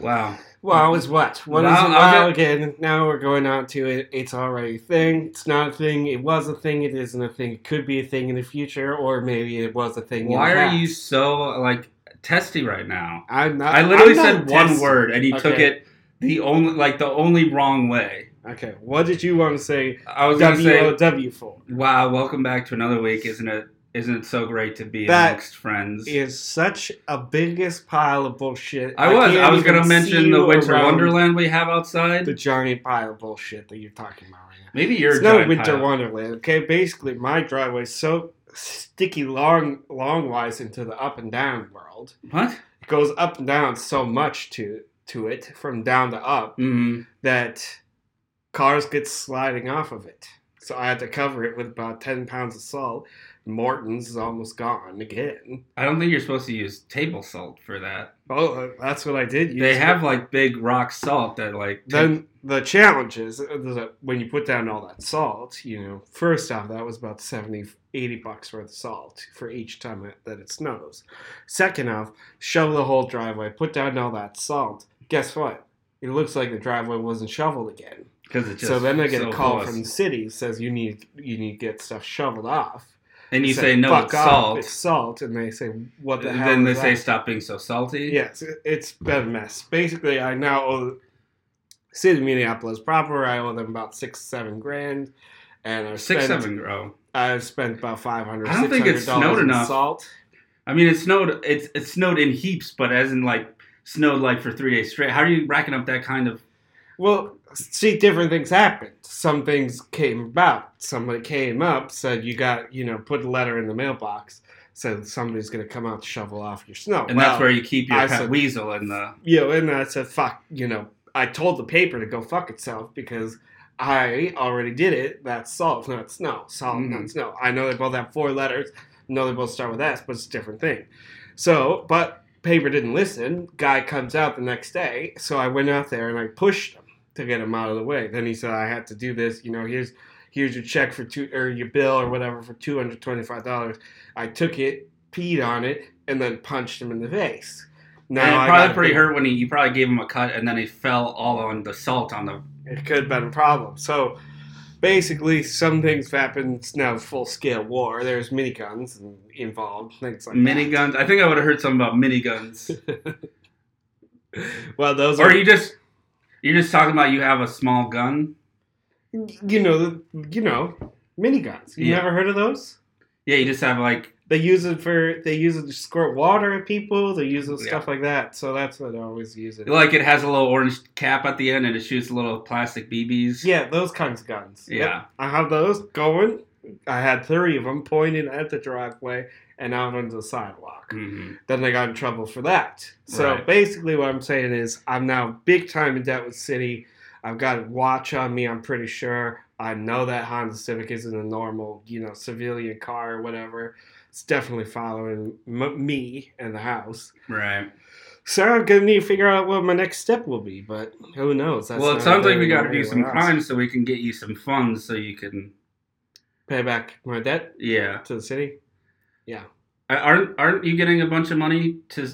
Wow. Wow is what? What is Wow, it? I'll Wow get- again. Now we're going on to it. It's already a thing. It's not a thing. It was a thing. It isn't a thing. It could be a thing in the future, or maybe it was a thing. in Why are you so like testy right now? I'm not. I literally I'm not said one word and he took it the only like the only wrong way. Okay. What did you want to say? I was gonna say, W for. wow, welcome back to another week. Isn't it? Isn't it so great to be That amongst friends? Is such a biggest pile of bullshit. I was. I was gonna mention the winter wonderland we have outside. The giant pile of bullshit that you're talking about right now. Maybe you're it's giant winter pile. wonderland. Okay, basically my driveway's so sticky long, long wise into the up and down world. What? It goes up and down so much to to it from down to up Mm, that cars get sliding off of it. So I had to cover it with about ten pounds of salt. Morton's is almost gone again. I don't think you're supposed to use table salt for that. Oh, that's what I did. They have like big rock salt that like. Then the challenge is uh, that when you put down all that salt, you know, first off, that was about 70, 80 bucks worth of salt for each time that it snows. Second off, shovel the whole driveway, put down all that salt. Guess what? It looks like the driveway wasn't shoveled again. because so then I get so a call of- from the city says you need you need to get stuff shoveled off. And you say no, "Fuck it's off, salt. It's salt, and they say what the hell? then they say that?" stop being so salty. Yes, it- it's been a mess. Basically, I now owe City of Minneapolis proper. I owe them about six, seven grand, and I six, spent, seven, grow. I've spent about five hundred. I don't think it's snowed enough. Salt. I mean, it snowed. It's it snowed in heaps, but as in like snowed like for three days straight. How are you racking up that kind of? Well, see, different things happened. Some things came about. Somebody came up, said you got, you know, put a letter in the mailbox, said somebody's going to come out to shovel off your snow. And Well, that's where you keep your I pet said- weasel in the. you know, and I said, fuck, you know, I told the paper to go fuck itself because I already did it. That's salt, not snow. Salt, Mhm. not snow. I know they both have four letters. I know they both start with S, but it's a different thing. So, but paper didn't listen. Guy comes out the next day. So I went out there and I pushed him to get him out of the way. Then he said, I had to do this. You know, here's here's your check for two or your bill or whatever for two hundred twenty five dollars. I took it, peed on it, and then punched him in the face. and it I probably pretty hurt when he. You probably gave him a cut, and then he fell all on the salt on the. It could have been a problem. So basically, some things have happened. It's now full scale war. There's miniguns and- involved, things like Miniguns. I think I would have heard something about miniguns. well, those or are you just you're just talking about you have a small gun. you know you know miniguns. You Yeah. never heard of those? Yeah, you just have like They use it for they use it to squirt water at people. They use it Yeah. stuff like that. So that's what I always use it. like it has a little orange cap at the end, and it shoots little plastic BBs. Yeah, those kinds of guns. Yep. Yeah. I have those going. I had three of them pointing at the driveway and out onto the sidewalk. hmm then they got in trouble for that. So Right. basically, what I'm saying is, I'm now big time in debt with City. I've got a watch on me. I'm pretty sure. I know that Honda Civic isn't a normal, you know, civilian car or whatever. It's definitely following m- me and the house. Right. So I'm gonna need to figure out what my next step will be. But who knows? That's well, it sounds like we got to do some else. crimes so we can get you some funds so you can. Pay back my debt Yeah. to the city. Yeah. Aren't Aren't you getting a bunch of money to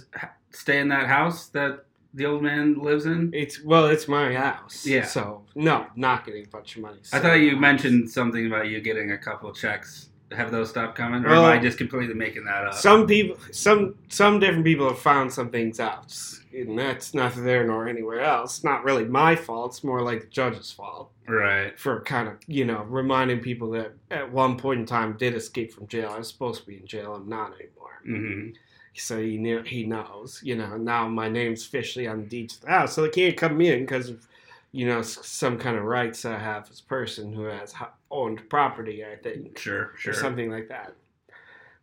stay in that house that the old man lives in? It's well, it's my house. Yeah. So no, not getting a bunch of money. I thought you mentioned something about you getting a couple checks. Have those stopped coming, or Well, am I just completely making that up? Some people, some some different people have found some things out, and that's neither there nor anywhere else. Not really my fault. It's more like the judge's fault right. for kind of you know reminding people that at one point in time did escape from jail. I was supposed to be in jail. I'm not anymore. hmm So he knew, he knows. You know now my name's officially on the deeds of the house, so they can't come in because of you know some kind of rights I have as a person who has owned property. I think Sure. Sure. or something like that.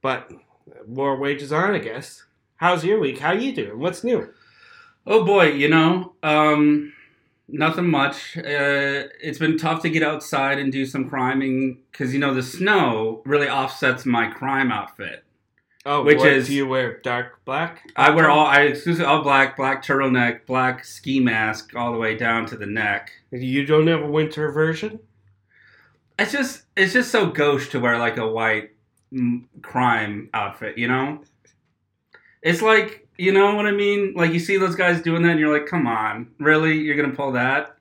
But more wages on, I guess. How's your week? How you doing? What's new? Oh boy, you know, um, nothing much. Uh, it's been tough to get outside and do some criming because you know the snow really offsets my crime outfit. Oh, Which what, is- do you wear dark black? I wear all I exclusively all black, black turtleneck, black ski mask all the way down to the neck. You don't have a winter version? It's just it's just so gauche to wear like a white crime outfit, you know. It's like You know what I mean? Like you see those guys doing that, and you're like, come on, really? You're gonna pull that?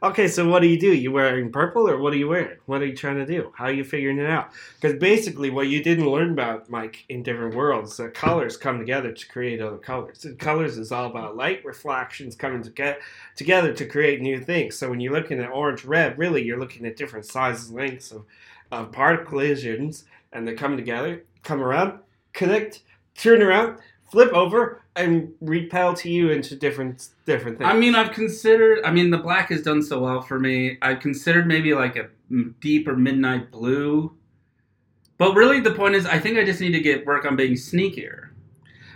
Okay, so what do you do? You wearing purple, or what are you wearing? What are you trying to do? How are you figuring it out? Because basically, what you didn't learn about, Mike, in different worlds, the colors come together to create other colors. And colors is all about light reflections coming to get together to create new things. So when you're looking at orange, red, really, you're looking at different sizes, lengths of, of particle collisions, and they're coming together, come around, connect, turn around, flip over, and repel to you into different different things. I mean, I've considered. I mean, the black has done so well for me. I've considered maybe like a m- deeper midnight blue. But really, the point is, I think I just need to get work on being sneakier.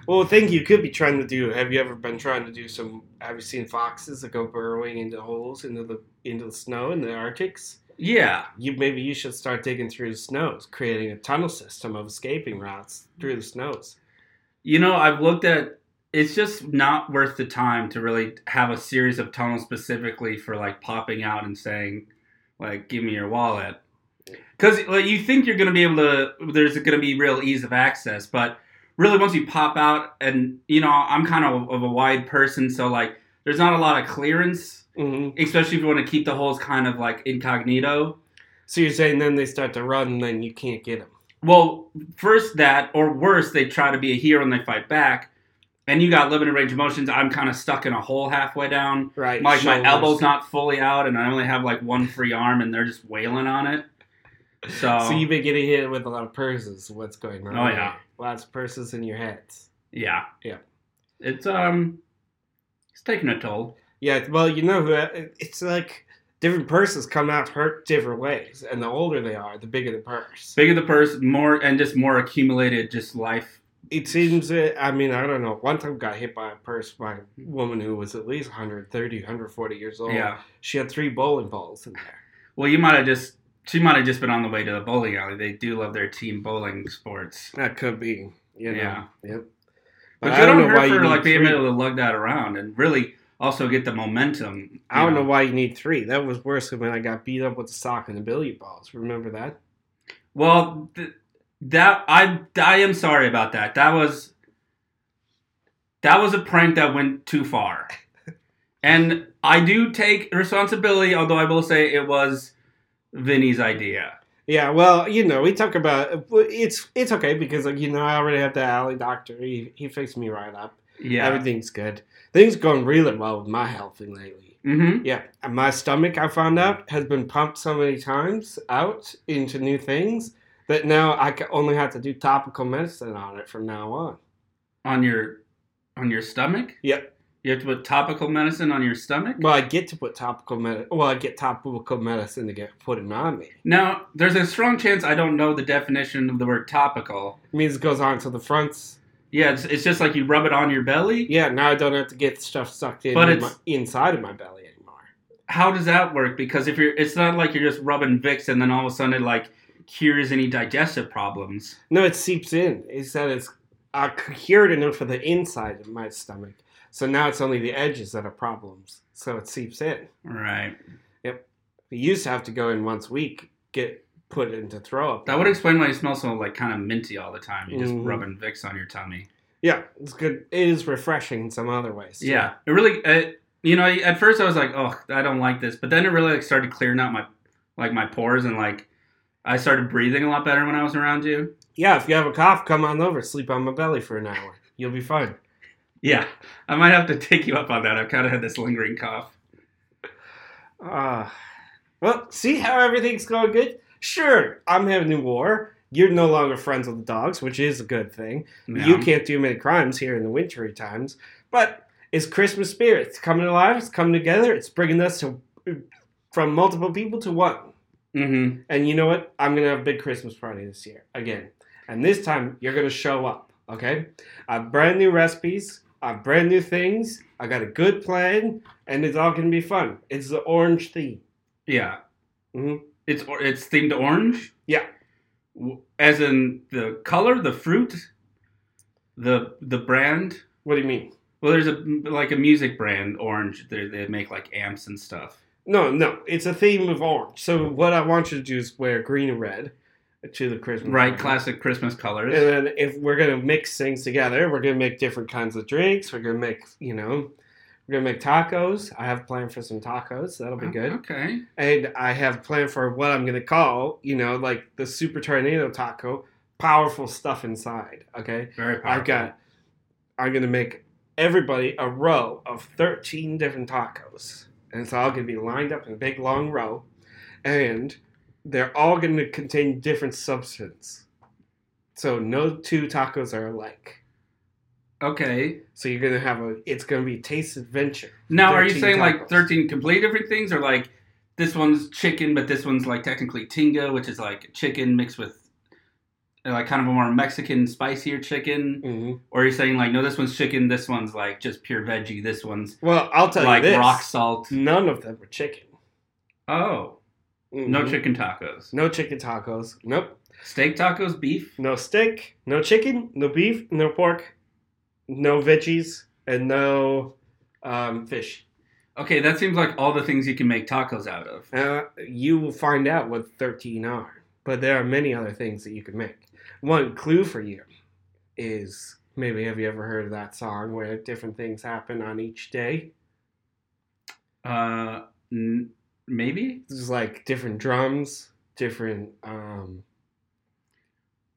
Well, a thing you could be trying to do. Have you ever been trying to do some? Have you seen foxes that go burrowing into holes into the into the snow in the Arctics? Yeah, You maybe you should start digging through the snows, creating a tunnel system of escaping routes through the snows. You know, I've looked at. It's just not worth the time to really have a series of tunnels specifically for like popping out and saying, like, "Give me your wallet," because like you think you're gonna be able to. There's gonna be real ease of access, but really once you pop out and you know i'm kind of of a wide person so like there's not a lot of clearance hmm especially if you want to keep the holes kind of like incognito So you're saying then they start to run, and then you can't get them. Well first that or worse they try to be a hero and they fight back and you got limited range of motions i'm kind of stuck in a hole halfway down Right. like my elbow's not fully out and i only have like one free arm and they're just wailing on it so, So you've been getting hit with a lot of purses. What's going on? Oh, yeah. Lots of purses in your heads. yeah Yeah. it's um it's taking a toll Yeah, well, you know, who- it's like different purses come out hurt different ways, and the older they are, the bigger the purse. bigger the purse more and just more accumulated just life It seems, uh, I mean, I don't know. One time got hit by a purse by a woman who was at least 130, 140 years old. yeah She had three bowling balls in there. Well, you might have just she might have just been on the way to the bowling alley. They do love their team bowling sports. That could be, you know. Yeah. Yep. But I good don't know why you for need like being three. able to lug that around and really also get the momentum. I don't you know why you need three. That was worse than when I got beat up with the sock and the billiard balls. Remember that? Well, th- that I I am sorry about that. That was that was a prank that went too far. And I do take responsibility, although I will say it was Vinny's idea. Yeah, well, you know, we talk about it's it's okay because like you know I already have the alley doctor. He he fixed me right up. Yeah. Everything's good. Things going really well with my health lately. mm-hmm. Yeah, and my stomach I found out has been pumped so many times out into new things that now I only have to do topical medicine on it from now on. On your on your stomach? Yep. You have to put topical medicine on your stomach? Well, I get to put topical med. Well, I get topical medicine to get put it on me. Now, there's a strong chance I don't know the definition of the word topical. It means it goes on to the fronts. Yeah, it's, it's just like you rub it on your belly. Yeah, now I don't have to get stuff sucked in But in it's- my, inside of my belly anymore. How does that work? Because if you're, it's not like you're just rubbing Vicks and then all of a sudden it like cures any digestive problems. No, it seeps in. It said it's uh, cured enough for the inside of my stomach. So now it's only the edges that are problems. So it seeps in. Right. Yep. We used to have to go in once a week, get put it into throw up. That would explain why you smell so like kind of minty all the time. You're just Mhm. rubbing Vicks on your tummy. Yeah, it's good. It is refreshing in some other ways. too. Yeah, it really. Uh, you know, at first I was like, oh, I don't like this, but then it really like started clearing out my like my pores and like I started breathing a lot better when I was around you. Yeah, if you have a cough, come on over. Sleep on my belly for an hour. You'll be fine. Yeah, I might have to take you up on that. I've kind of had this lingering cough. Ah, well, see how everything's going good? Sure, I'm having a war. You're no longer friends with the dogs, which is a good thing. Yeah. You can't do many crimes here in the wintry times, but it's Christmas spirit. It's coming alive. It's coming together. It's bringing us to from multiple people to one. Mm-hmm. And you know what? I'm gonna have a big Christmas party this year again, and this time you're gonna show up. Okay? I have brand new recipes. I have brand new things. I got a good plan, and it's all gonna be fun. It's the orange theme. Yeah. hmm It's it's themed orange. Yeah. As in the color, the fruit, the the brand. What do you mean? Well, there's a like a music brand, Orange. They they make like amps and stuff. No, no, it's a theme of orange. So what I want you to do is wear green and red, to the Christmas. Right, party. classic Christmas colors. And then if we're gonna mix things together, we're gonna make different kinds of drinks. We're gonna make, you know, we're gonna make tacos. I have planned for some tacos. That'll be oh, good. Okay. And I have planned for what I'm gonna call, you know, like the super tornado taco, powerful stuff inside. Okay. Very powerful. I've got. I'm gonna make everybody a row of 13 different tacos, and it's all gonna be lined up in a big long row, and they're all gonna contain different substance. So no two tacos are alike. Okay. So you're gonna have a. It's gonna be a taste adventure. Now, are you 13 saying like 13 completely different things, or like this one's chicken, but this one's like technically tinga, which is like chicken mixed with like kind of a more Mexican, spicier chicken? hmm Or are you saying like, no, this one's chicken, this one's like just pure veggie, this one's Well, I'll tell like you this. rock salt? None of them were chicken. Oh, no Mhm. chicken tacos. No chicken tacos. Nope. Steak tacos, beef? No steak, no chicken, no beef, no pork, no veggies, and no um, fish. Okay, that seems like all the things you can make tacos out of. Uh, you will find out what 13 are, but there are many other things that you can make. One clue for you is maybe have you ever heard of that song where different things happen on each day? Uh, n- maybe? It's like different drums, different. Um,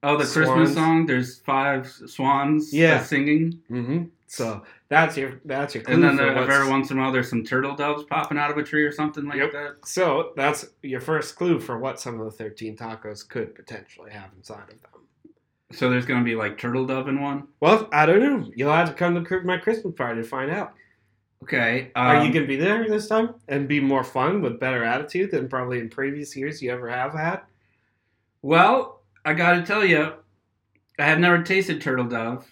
Oh, the Swans. Christmas song. There's five swans uh, Yeah. singing. hmm So that's your that's your clue And then there, every once in a while, there's some turtle doves popping out of a tree or something like Yep. that. So that's your first clue for what some of the 13 tacos could potentially have inside of them. So there's gonna be like turtle dove in one. Well, I don't know. You'll have to come to my Christmas party to find out. Okay. Are you um, going to be there this time and be more fun with better attitude than probably in previous years you ever have had? Well, I gotta tell you, I have never tasted turtle dove,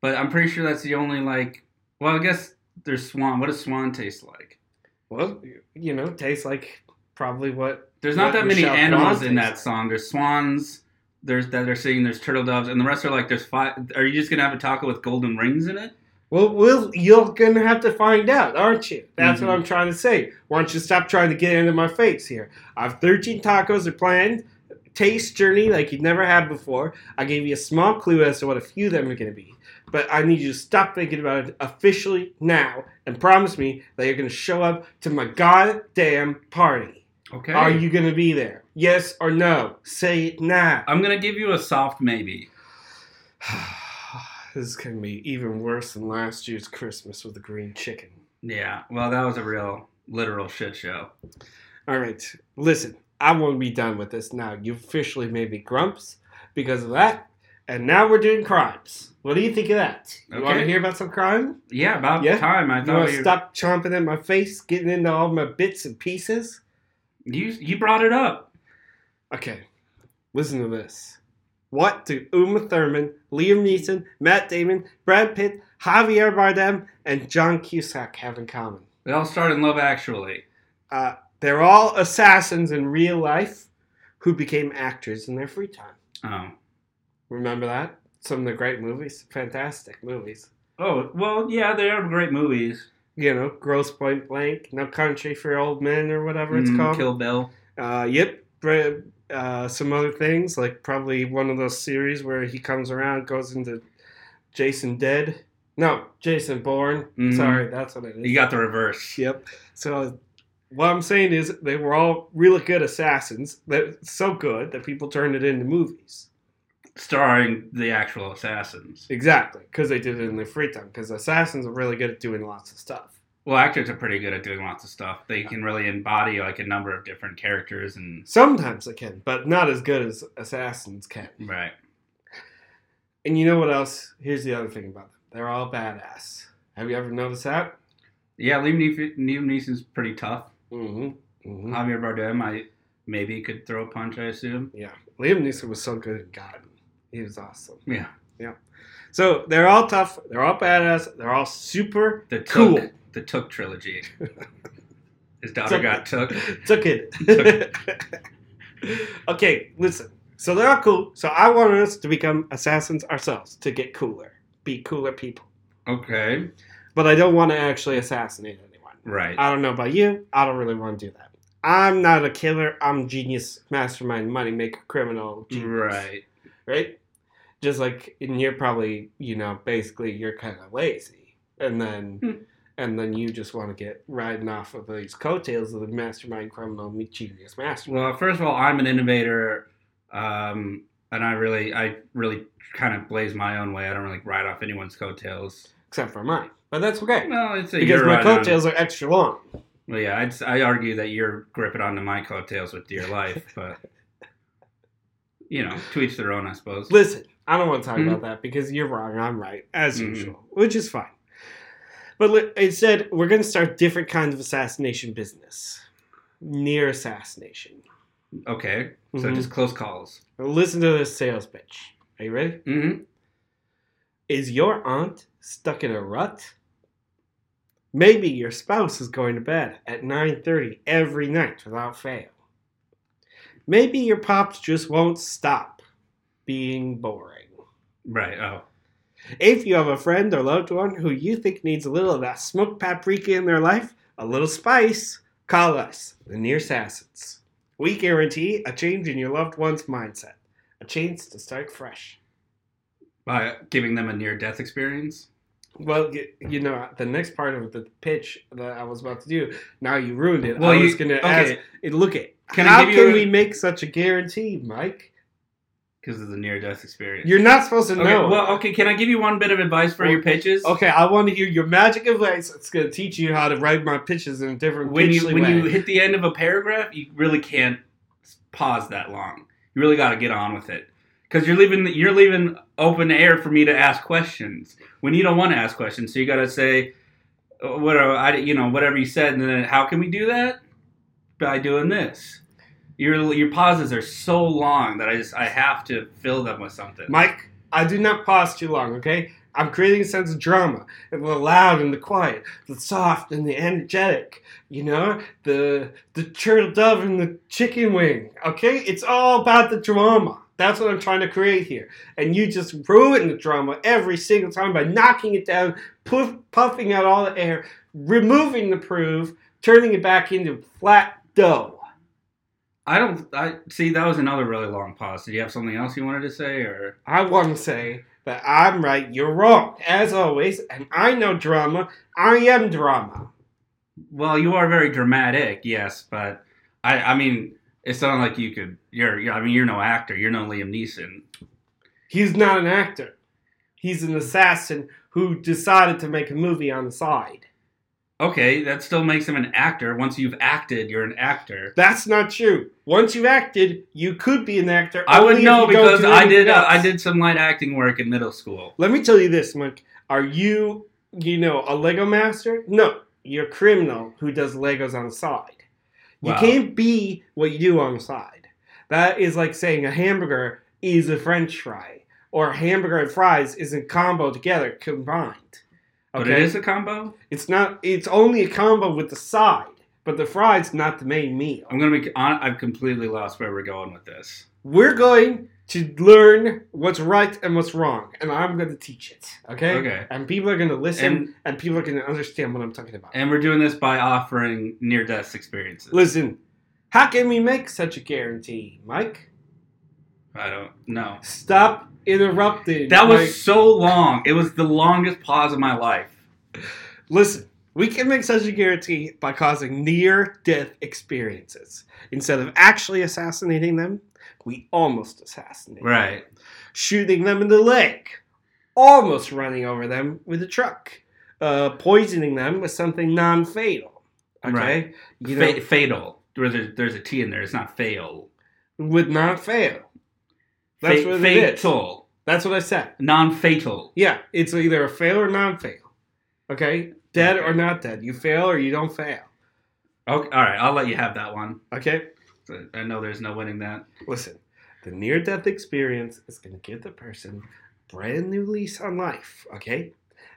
but I'm pretty sure that's the only like. Well, I guess there's swan. What does swan taste like? Well, you know, tastes like probably what. There's not what that many Michelle animals in that tastes song. There's swans. There's that they're saying there's turtle doves, and the rest are like there's five. Are you just gonna have a taco with golden rings in it? Well, well, you're to have to find out, aren't you? That's what mm-hmm. I'm trying to say. Why don't you stop trying to get into my face here? I have 13 tacos are planned. Taste journey like you've never had before. I gave you a small clue as to what a few of them are going to be. But I need you to stop thinking about it officially now and promise me that you're going to show up to my goddamn party. Okay. Are you going to be there? Yes or no? Say it now. I'm gonna give you a soft maybe. this is going to be even worse than last year's Christmas with the green chicken. Yeah. Well, that was a real literal shit show. All right, listen, I want to be done with this now. You officially made me grumps because of that, and now we're doing crimes. What do you think of that? You want to hear about some crime? Yeah, about Yeah? time. I thought You want to stop chomping at my face, getting into all my bits and pieces? you you brought it up. Okay, listen to this. What do Uma Thurman, Liam Neeson, Matt Damon, Brad Pitt, Javier Bardem, and John Cusack have in common? They all started in Love Actually. Uh, they're all assassins in real life who became actors in their free time. Oh. Remember that? Some of the great movies, fantastic movies. Oh well, yeah, they are great movies. You know, Grosse Pointe Blank, No Country for Old Men, or whatever it's Mm, called. Kill Bill. Uh, yep. Uh, some other things, like probably one of those series where he comes around, goes into Jason Dead. No, Jason Bourne. Mhm. Sorry, that's what it is. You got the reverse. Yep. So what I'm saying is they were all really good assassins. That so good that people turned it into movies. Starring the actual assassins. Exactly, because they did it in their free time. Because assassins are really good at doing lots of stuff. Well, actors are pretty good at doing lots of stuff. They can really embody like a number of different characters and Sometimes they can, but not as good as assassins can. right. And you know what else? Here's the other thing about them: they're all badass. Have you ever noticed that? Yeah, Liam, Liam Neeson's pretty tough. Mm-hmm. mm-hmm. Javier Bardem, I maybe could throw a punch. I assume. Yeah, Liam Neeson was so good in God. He was awesome. Yeah. Yeah. So they're all tough. They're all badass. They're all super The Took, cool. the Took trilogy. His daughter Took- got took. Took it. okay, listen. So they're all cool. So I want us to become assassins ourselves to get cooler, be cooler people. Okay. But I don't want to actually assassinate anyone. Right. I don't know about you. I don't really want to do that. I'm not a killer. I'm genius, mastermind, moneymaker, criminal, genius. Right. right? Just like, and you're probably, you know, basically you're kind of lazy, and then, Hmm. and then you just want to get riding off of these coattails of the mastermind, criminal, genius, mastermind. Well, first of all, I'm an innovator, um, and I really, I really kind of blaze my own way. I don't really ride off anyone's coattails. Except for mine, but that's okay No, it's a because my on- coattails are extra long. Well, yeah, I'd, I argue that you're gripping onto my coattails with dear life, but you know, to each their own, I suppose. Listen, I don't want to talk Mhm. about that because you're wrong. I'm right, as Mhm. usual, which is fine. But it said we're going to start different kinds of assassination business, near assassination. Okay, so Mhm. just close calls. Listen to this sales pitch. Are you ready? Mm-hmm. Is your aunt stuck in a rut? Maybe your spouse is going to bed at 9:30 every night without fail. Maybe your pops just won't stop being boring. Right. Oh, If you have a friend or loved one who you think needs a little of that smoked paprika in their life, a little spice, call us, the Near Assassins. We guarantee a change in your loved one's mindset, a chance to start fresh. by giving them a near-death experience. Well, you know, the next part of the pitch that I was about to do, now you ruined it. Well, I you- was going to ask, okay. eh, look at, Can how give can a- we make such a guarantee, Mike? Because of the near-death experience. You're not supposed to okay, know. well, okay. Can I give you one bit of advice for Well, your pitches? Okay, I want to hear your magic advice. It's going to teach you how to write my pitches in a different when you pitchly when way. you hit the end of a paragraph, you really can't pause that long. You really got to get on with it because you're leaving you're leaving open air for me to ask questions when you don't want to ask questions. So you got to say uh, what I you know whatever you said, and then how can we do that by doing this. Your your pauses are so long that I just I have to fill them with something. Mike, I do not pause too long, okay? I'm creating a sense of drama. The loud and the quiet, the soft and the energetic, you know? The the turtle dove and the chicken wing, okay? It's all about the drama. That's what I'm trying to create here. And you just ruin the drama every single time by knocking it down, puff, puffing out all the air, removing the proof, turning it back into flat dough. I don't. I see. That was another really long pause. Did you have something else you wanted to say, or I want to say that I'm right, you're wrong, as always, and I know drama. I am drama. Well, you are very dramatic, yes, but I, I mean, it's not like you could. You're, I mean, you're no actor. You're no Liam Neeson. He's not an actor. He's an assassin who decided to make a movie on the side. Okay, that still makes him an actor. Once you've acted, you're an actor. That's not true. Once you've acted, you could be an actor. I would only if know because I did. Uh. I did some light acting work in middle school. Let me tell you this, Mike. Are you, you know, a Lego master? No, you're a criminal who does Legos on the side. You can't be what you do on the side. That is like saying a hamburger is a French fry, or a hamburger and fries is a combo together combined. But Okay, it is a combo. it's not. It's only a combo with the side, but the fries not the main meal. I'm gonna be. I've completely lost where we're going with this. We're going to learn what's right and what's wrong, and I'm going to teach it. Okay. Okay. And people are going to listen, And- and, people are going to understand what I'm talking about. And we're doing this by offering near-death experiences. Listen, how can we make such a guarantee, Mike? I don't know. Stop interrupting. That was Mike. so long. It was the longest pause of my life. Listen, we can make such a guarantee by causing near death experiences. Instead of actually assassinating them, we almost assassinated. them. Right. Shooting them in the leg, almost running over them with a truck, uh, poisoning them with something non fatal. Okay? Right. You know, Fa- fatal. There's a, there's a T in there. It's not fail. would not fail. That's Fa- what it is. fatal. That's what I said. Non-fatal. Yeah, it's either a fail or non fail. Okay? Dead or not dead. You fail or you don't fail. Okay. All right. I'll let you have that one. Okay? I know there's no winning that. Listen, the near death experience is going to give the person brand new lease on life, okay?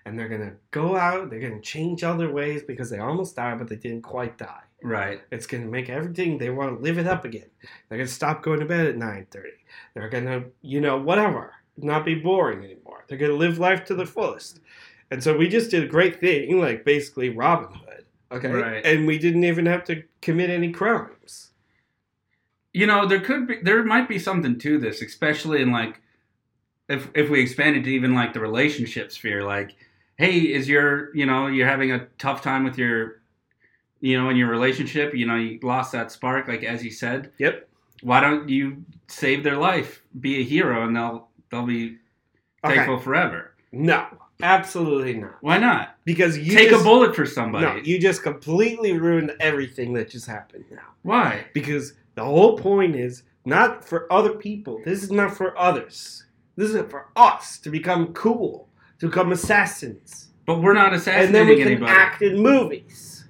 And they're going to go out, they're going to change all their ways because they almost died, but they didn't quite die. Right. It's going to make everything they want to live it up again. They're going to stop going to bed at 9:30. They're going to, you know, whatever, not be boring anymore. They're going to live life to the fullest. And so we just did a great thing, like basically Robin Hood, Okay, Right. and we didn't even have to commit any crimes. You know, there could be, there might be something to this, especially in like, if if we expand it to even like the relationship sphere, like, hey, is your, you know, you're having a tough time with your, you know, in your relationship, you know, you lost that spark, like as you said. Yep. Why don't you save their life, be a hero, and they'll they'll be Okay. thankful forever? No, absolutely not. Why not? Because you Take just, a bullet for somebody. No, you just completely ruined everything that just happened now. Why? Because the whole point is not for other people. This is not for others. This is for us to become cool, to become assassins, But we're not and assassinating then we can anybody. act in movies.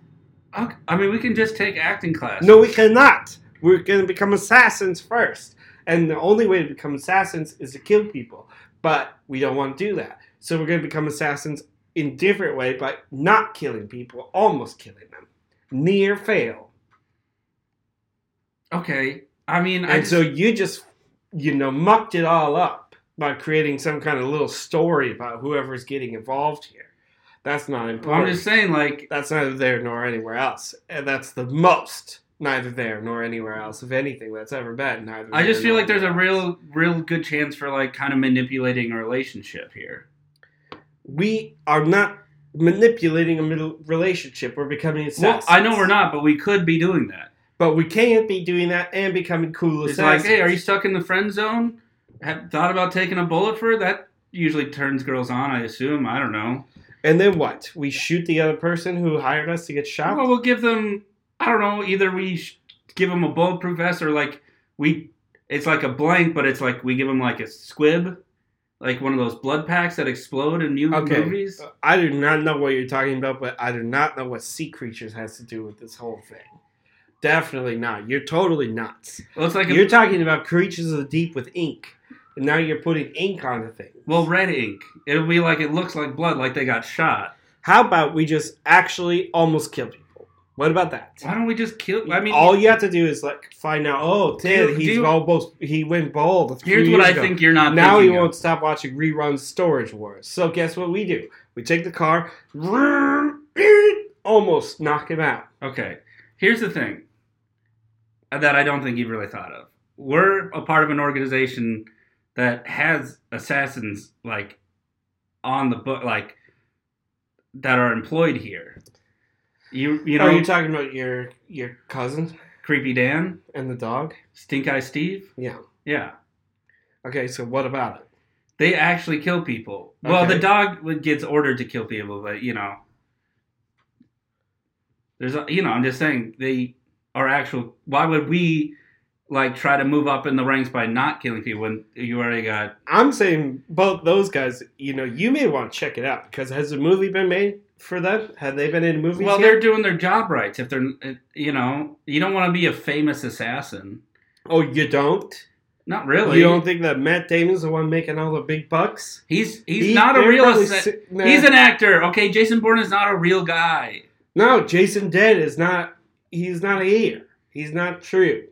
Okay, I mean, we can just take acting class. No, we cannot. We're going to become assassins first, and the only way to become assassins is to kill people. But we don't want to do that, so we're going to become assassins in different way by not killing people, almost killing them, near fail. Okay. I mean, I And just, so you just, you know, mucked it all up by creating some kind of little story about whoever's getting involved here. That's not important. I'm just saying, like, That's neither there nor anywhere else. And that's the most neither there nor anywhere else of anything that's ever been. Neither I just feel like there's a real, real good chance for like kind of manipulating a relationship here. We are not manipulating a middle relationship. We're becoming Well. I know we're not, but we could be doing that. But we can't be doing that and becoming cool It's like, hey, are you stuck in the friend zone? Have thought about taking a bullet for? That usually turns girls on, I assume. I don't know. And then what? We shoot the other person who hired us to get shot? Well, we'll give them. I don't know. Either we sh- give them a bulletproof vest, or like we. It's like a blank, but it's like we give them like a squib, like one of those blood packs that explode in new Okay. movies. I do not know what you're talking about, but I do not know what sea creatures has to do with this whole thing. Definitely not. You're totally nuts. Well, it's like You're talking about creatures of the deep with ink, and now you're putting ink on the thing. well, red ink. It'll be like it looks like blood, like they got shot. How about we just actually almost kill people? What about that? Why don't we just kill? I mean, all you have to do is like find out. Oh, Ted, he's do- almost he went bald. a here's what I ago. think you're not. Now he of. won't stop watching reruns Storage Wars. So guess what we do? We take the car, almost knock him out. Okay. Here's the thing that I don't think you've really thought of. We're a part of an organization that has assassins like on the book, like that are employed here. You you know, Are you talking about your your cousin creepy Dan, and the dog? Stink Eye Steve. Yeah. Yeah, Okay, so what about it? they actually kill people. Well, the dog would- gets ordered to kill people, but you know, there's a, you know, I'm just saying they are actual. Why would we like try to move up in the ranks by not killing people when you already got? I'm saying both those guys. You know, you may want to check it out because has a movie been made for them? Have they been in movies? Well, yet? they're doing their job rights. If they're, you know, you don't want to be a famous assassin. Oh, you don't? Not really. You don't think that Matt Damon's the one making all the big bucks? He's he's He- not a real. assa- si- nah. He's an actor. Okay, Jason Bourne is not a real guy. No, Jason Dead is not. He's not here. He's not true.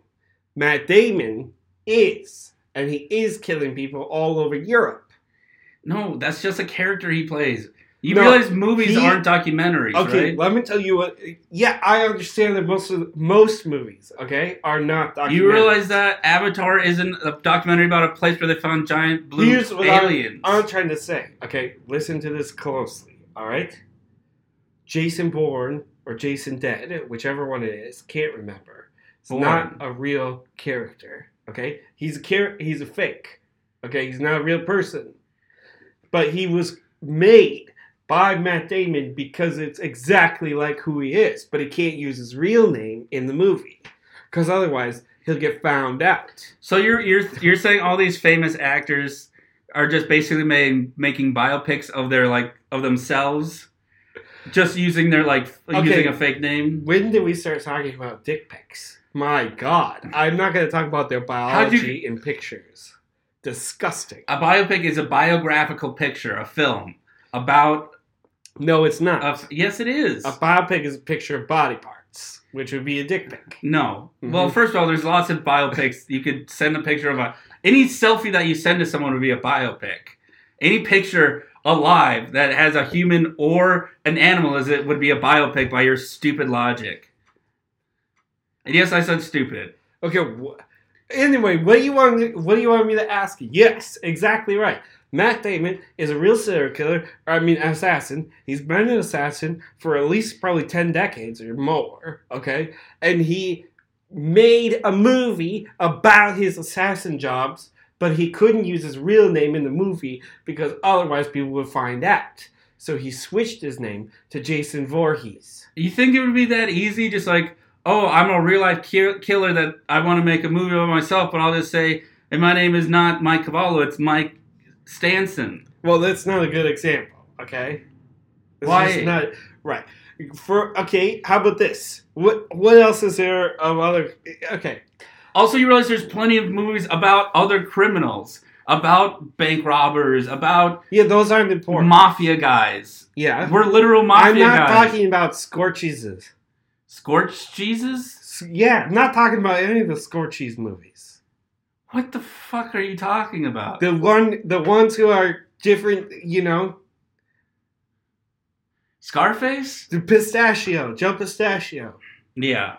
Matt Damon is, and he is killing people all over Europe. No, that's just a character he plays. You No, realize movies he- aren't documentaries, Okay, right? let me tell you what. Yeah, I understand that most of most movies, okay, are not documentaries. You realize that Avatar isn't a documentary about a place where they found giant blue Here's what I'm- aliens. I'm trying to say. Okay, listen to this closely. All right. Jason Bourne or Jason Dead, whichever one it is, can't remember. It's Bourne. not a real character. Okay, he's a char- He's a fake. Okay, he's not a real person. But he was made by Matt Damon because it's exactly like who he is. But he can't use his real name in the movie because otherwise he'll get found out. so you're you're you're saying all these famous actors are just basically made, making biopics of their like of themselves, just using their like Okay. using a fake name. When did we start talking about dick pics? My God, I'm not going to talk about their How'd you- biology in pictures. Disgusting. A biopic is a biographical picture, a film about. No, it's not. A, yes, it is. A biopic is a picture of body parts, which would be a dick pic. No. Mhm. Well, first of all, there's lots of biopics. You could send a picture of a any selfie that you send to someone would be a biopic. Any picture alive that has a human or an animal as it would be a biopic by your stupid logic. And yes, I said stupid. Okay. Wh- anyway, what do you want? Me, what do you want me to ask you? Yes, exactly right. Matt Damon is a real serial killer. Or, I mean, assassin. He's been an assassin for at least probably ten decades or more. Okay, and he made a movie about his assassin jobs, but he couldn't use his real name in the movie because otherwise people would find out. So he switched his name to Jason Voorhees. You think it would be that easy? Just like, oh, I'm a real life ki- killer that I want to make a movie about myself, but I'll just say, and my name is not Mike Cavallo, it's Mike Stanson. Well, that's not a good example, okay? It's Why? not right. For okay, how about this? What what else is there of other? Okay, Also, you realize there's plenty of movies about other criminals, about bank robbers, about yeah, those aren't important. mafia guys. yeah, We're literal mafia. Guys. I'm not guys. talking about scorcheeses. Scorched Jesus? S- Yeah, I'm not talking about any of the scorcheese movies. What the fuck are you talking about? The one, the ones who are different, you know, Scarface? the pistachio, Joe Pistachio, Yeah.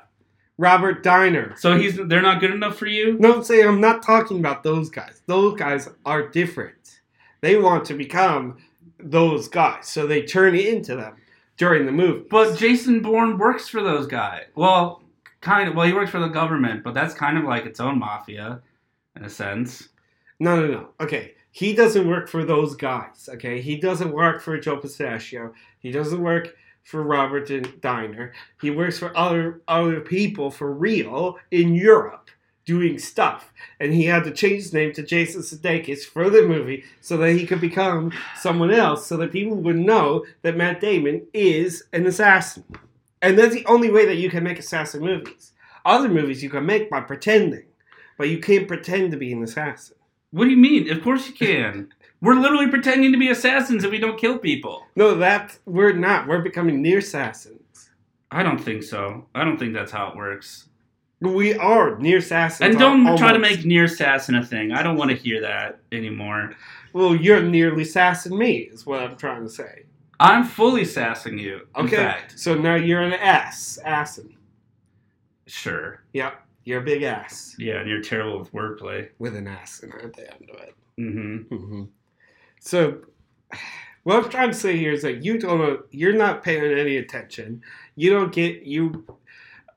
Robert Diner. So he's they're not good enough for you? No, I'm I'm not talking about those guys. Those guys are different. They want to become those guys, so they turn into them during the movie. But Jason Bourne works for those guys. Well, kind of. Well, he works for the government, but that's kind of like its own mafia, in a sense. no, no, no. Okay, he doesn't work for those guys. Okay, he doesn't work for Joe Pistachio. He doesn't work for Robert Diner. He works for other other people for real in Europe doing stuff. And he had to change his name to Jason Sudeikis for the movie so that he could become someone else so that people would know that Matt Damon is an assassin. And that's the only way that you can make assassin movies. Other movies you can make by pretending, but you can't pretend to be an assassin. What do you mean? Of course you can. We're literally pretending to be assassins if we don't kill people. No, that we're not. We're becoming near assassins. I don't think so. I don't think that's how it works. We are near assassins. And don't al- try to make near assassin a thing. I don't want to hear that anymore. Well, you're nearly assassin me, is what I'm trying to say. I'm fully sassing you. Okay, fact, so now you're an ass, assin. sure. Yep, you're a big ass Yeah, and you're terrible with wordplay. with an ass in at the end of it. Mm-hmm. Mm hmm So, what I'm trying to say here is that you don't know, you're not paying any attention. You don't get you.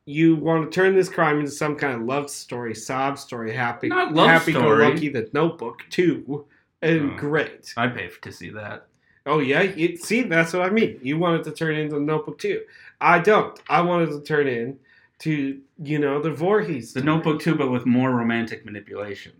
You want to turn this crime into some kind of love story, sob story, happy, Not love happy-go-lucky. the Notebook too, and Oh. great. I pay for to see that. Oh yeah, you, see that's what I mean. You wanted to turn into the Notebook too. I don't. I wanted to turn in to you know the Voorhees. The story. Notebook too, but with more romantic manipulation.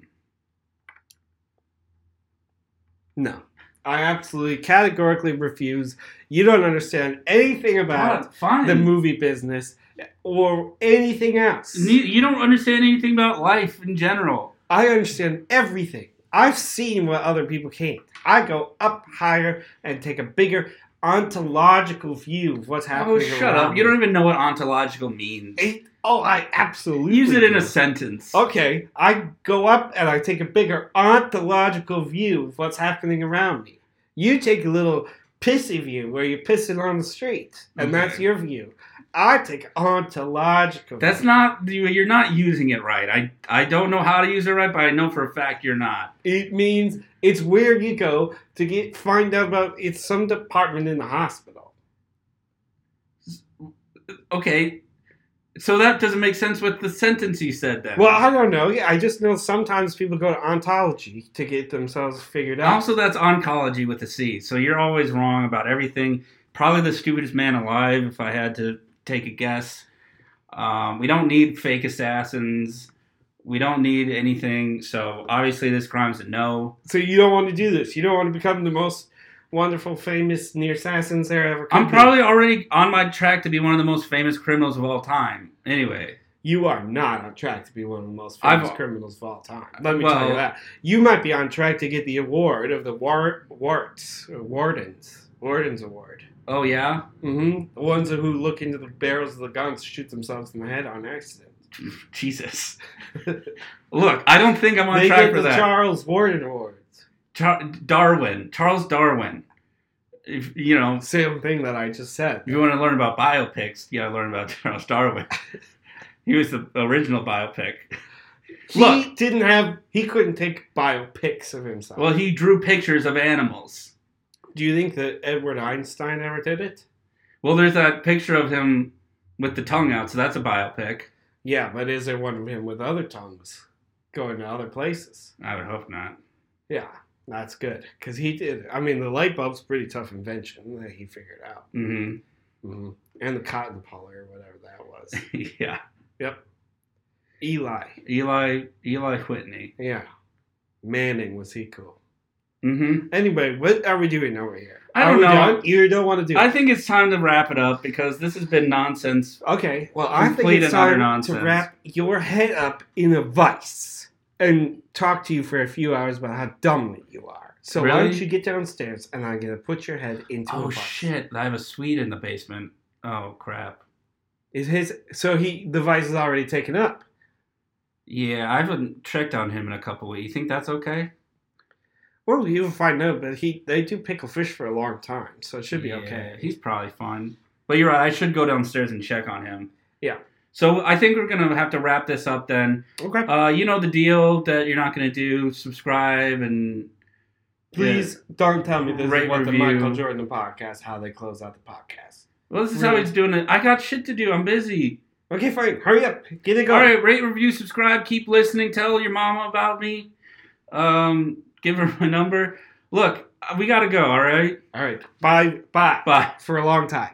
No, I absolutely categorically refuse. You don't understand anything about God, the movie business or anything else. You don't understand anything about life in general. I understand everything. I've seen what other people can't. I go up higher and take a bigger ontological view of what's oh, happening. Oh, shut up! You don't even know what ontological means. It- oh, I absolutely Use it in do. a sentence. Okay, I go up and I take a bigger ontological view of what's happening around me. You take a little pissy view where you're pissing on the street, and Okay. that's your view. I take ontological. That's view. not you- you're not using it right. I I don't know how to use it right, but I know for a fact you're not. It means it's where you go to get find out about it's some department in the hospital. Okay, so that doesn't make sense with the sentence you said. Then. Well, I don't know. Yeah, I just know sometimes people go to ontology to get themselves figured out. also that's oncology with a C. So you're always wrong about everything. Probably the stupidest man alive, if I had to take a guess. Um, we don't need fake assassins. We don't need anything. So obviously, this crime's a no. So you don't want to do this. You don't want to become the most wonderful, famous near assassins there ever. I'm be. probably already on my track to be one of the most famous criminals of all time. Anyway, You are not on track to be one of the most famous I've- criminals of all time. Let me Well- tell you that. You might be on track to get the award of the war- warts, wardens, wardens award. oh yeah, hmm The ones who look into the barrels of the guns, shoot themselves in the head on accident. Jesus. Look, I don't think I'm on they track get for the that. Charles Warden Awards. Char- Darwin, Charles Darwin. if, you know, Same thing that I just said. if you want to learn about biopics, you gotta learn about Charles Darwin. he was the original biopic. He Look. didn't have. He couldn't take biopics of himself. Well, he drew pictures of animals. do you think that Edward Einstein ever did it? Well, there's that picture of him with the tongue out, so that's a biopic. Yeah, but is there one of him with other tongues going to other places? I would hope not. Yeah, that's good because he did. I mean, the light bulb's a pretty tough invention that he figured out, hmm hmm and the cotton puller, whatever that was. yeah. yep. Eli. Eli Eli Whitney. Yeah. Manning was he cool? hmm Anyway, what are we doing over here? I don't know. done? You don't want to do I it. think it's time to wrap it up because this has been nonsense. Okay. Well, I think it's time nonsense. to wrap your head up in a vice and talk to you for a few hours about how dumb you are. So why don't you get downstairs and I'm gonna put your head into a Oh shit! I have a suite in the basement. Oh crap. Is his so he the vice is already taken up? Yeah, I haven't checked on him in a couple weeks. You think that's okay? Well, you'll find out, but he they do pickle fish for a long time, so it should be Yeah, okay. He's probably fine. But you're right. I should go downstairs and check on him. Yeah. So I think we're gonna have to wrap this up then. Okay. Uh, you know the deal that you're not gonna do. Subscribe and Please don't tell me this Rate, is what the. Michael Jordan podcast, how they close out the podcast. Well, this is how he's doing it. I got shit to do. I'm busy. Okay, fine. Hurry up. Get it All going. right, rate, review, subscribe. Keep listening. Tell your mama about me. Um, give her my number. Look, we gotta go. All right. All right. Bye. Bye. Bye. For a long time.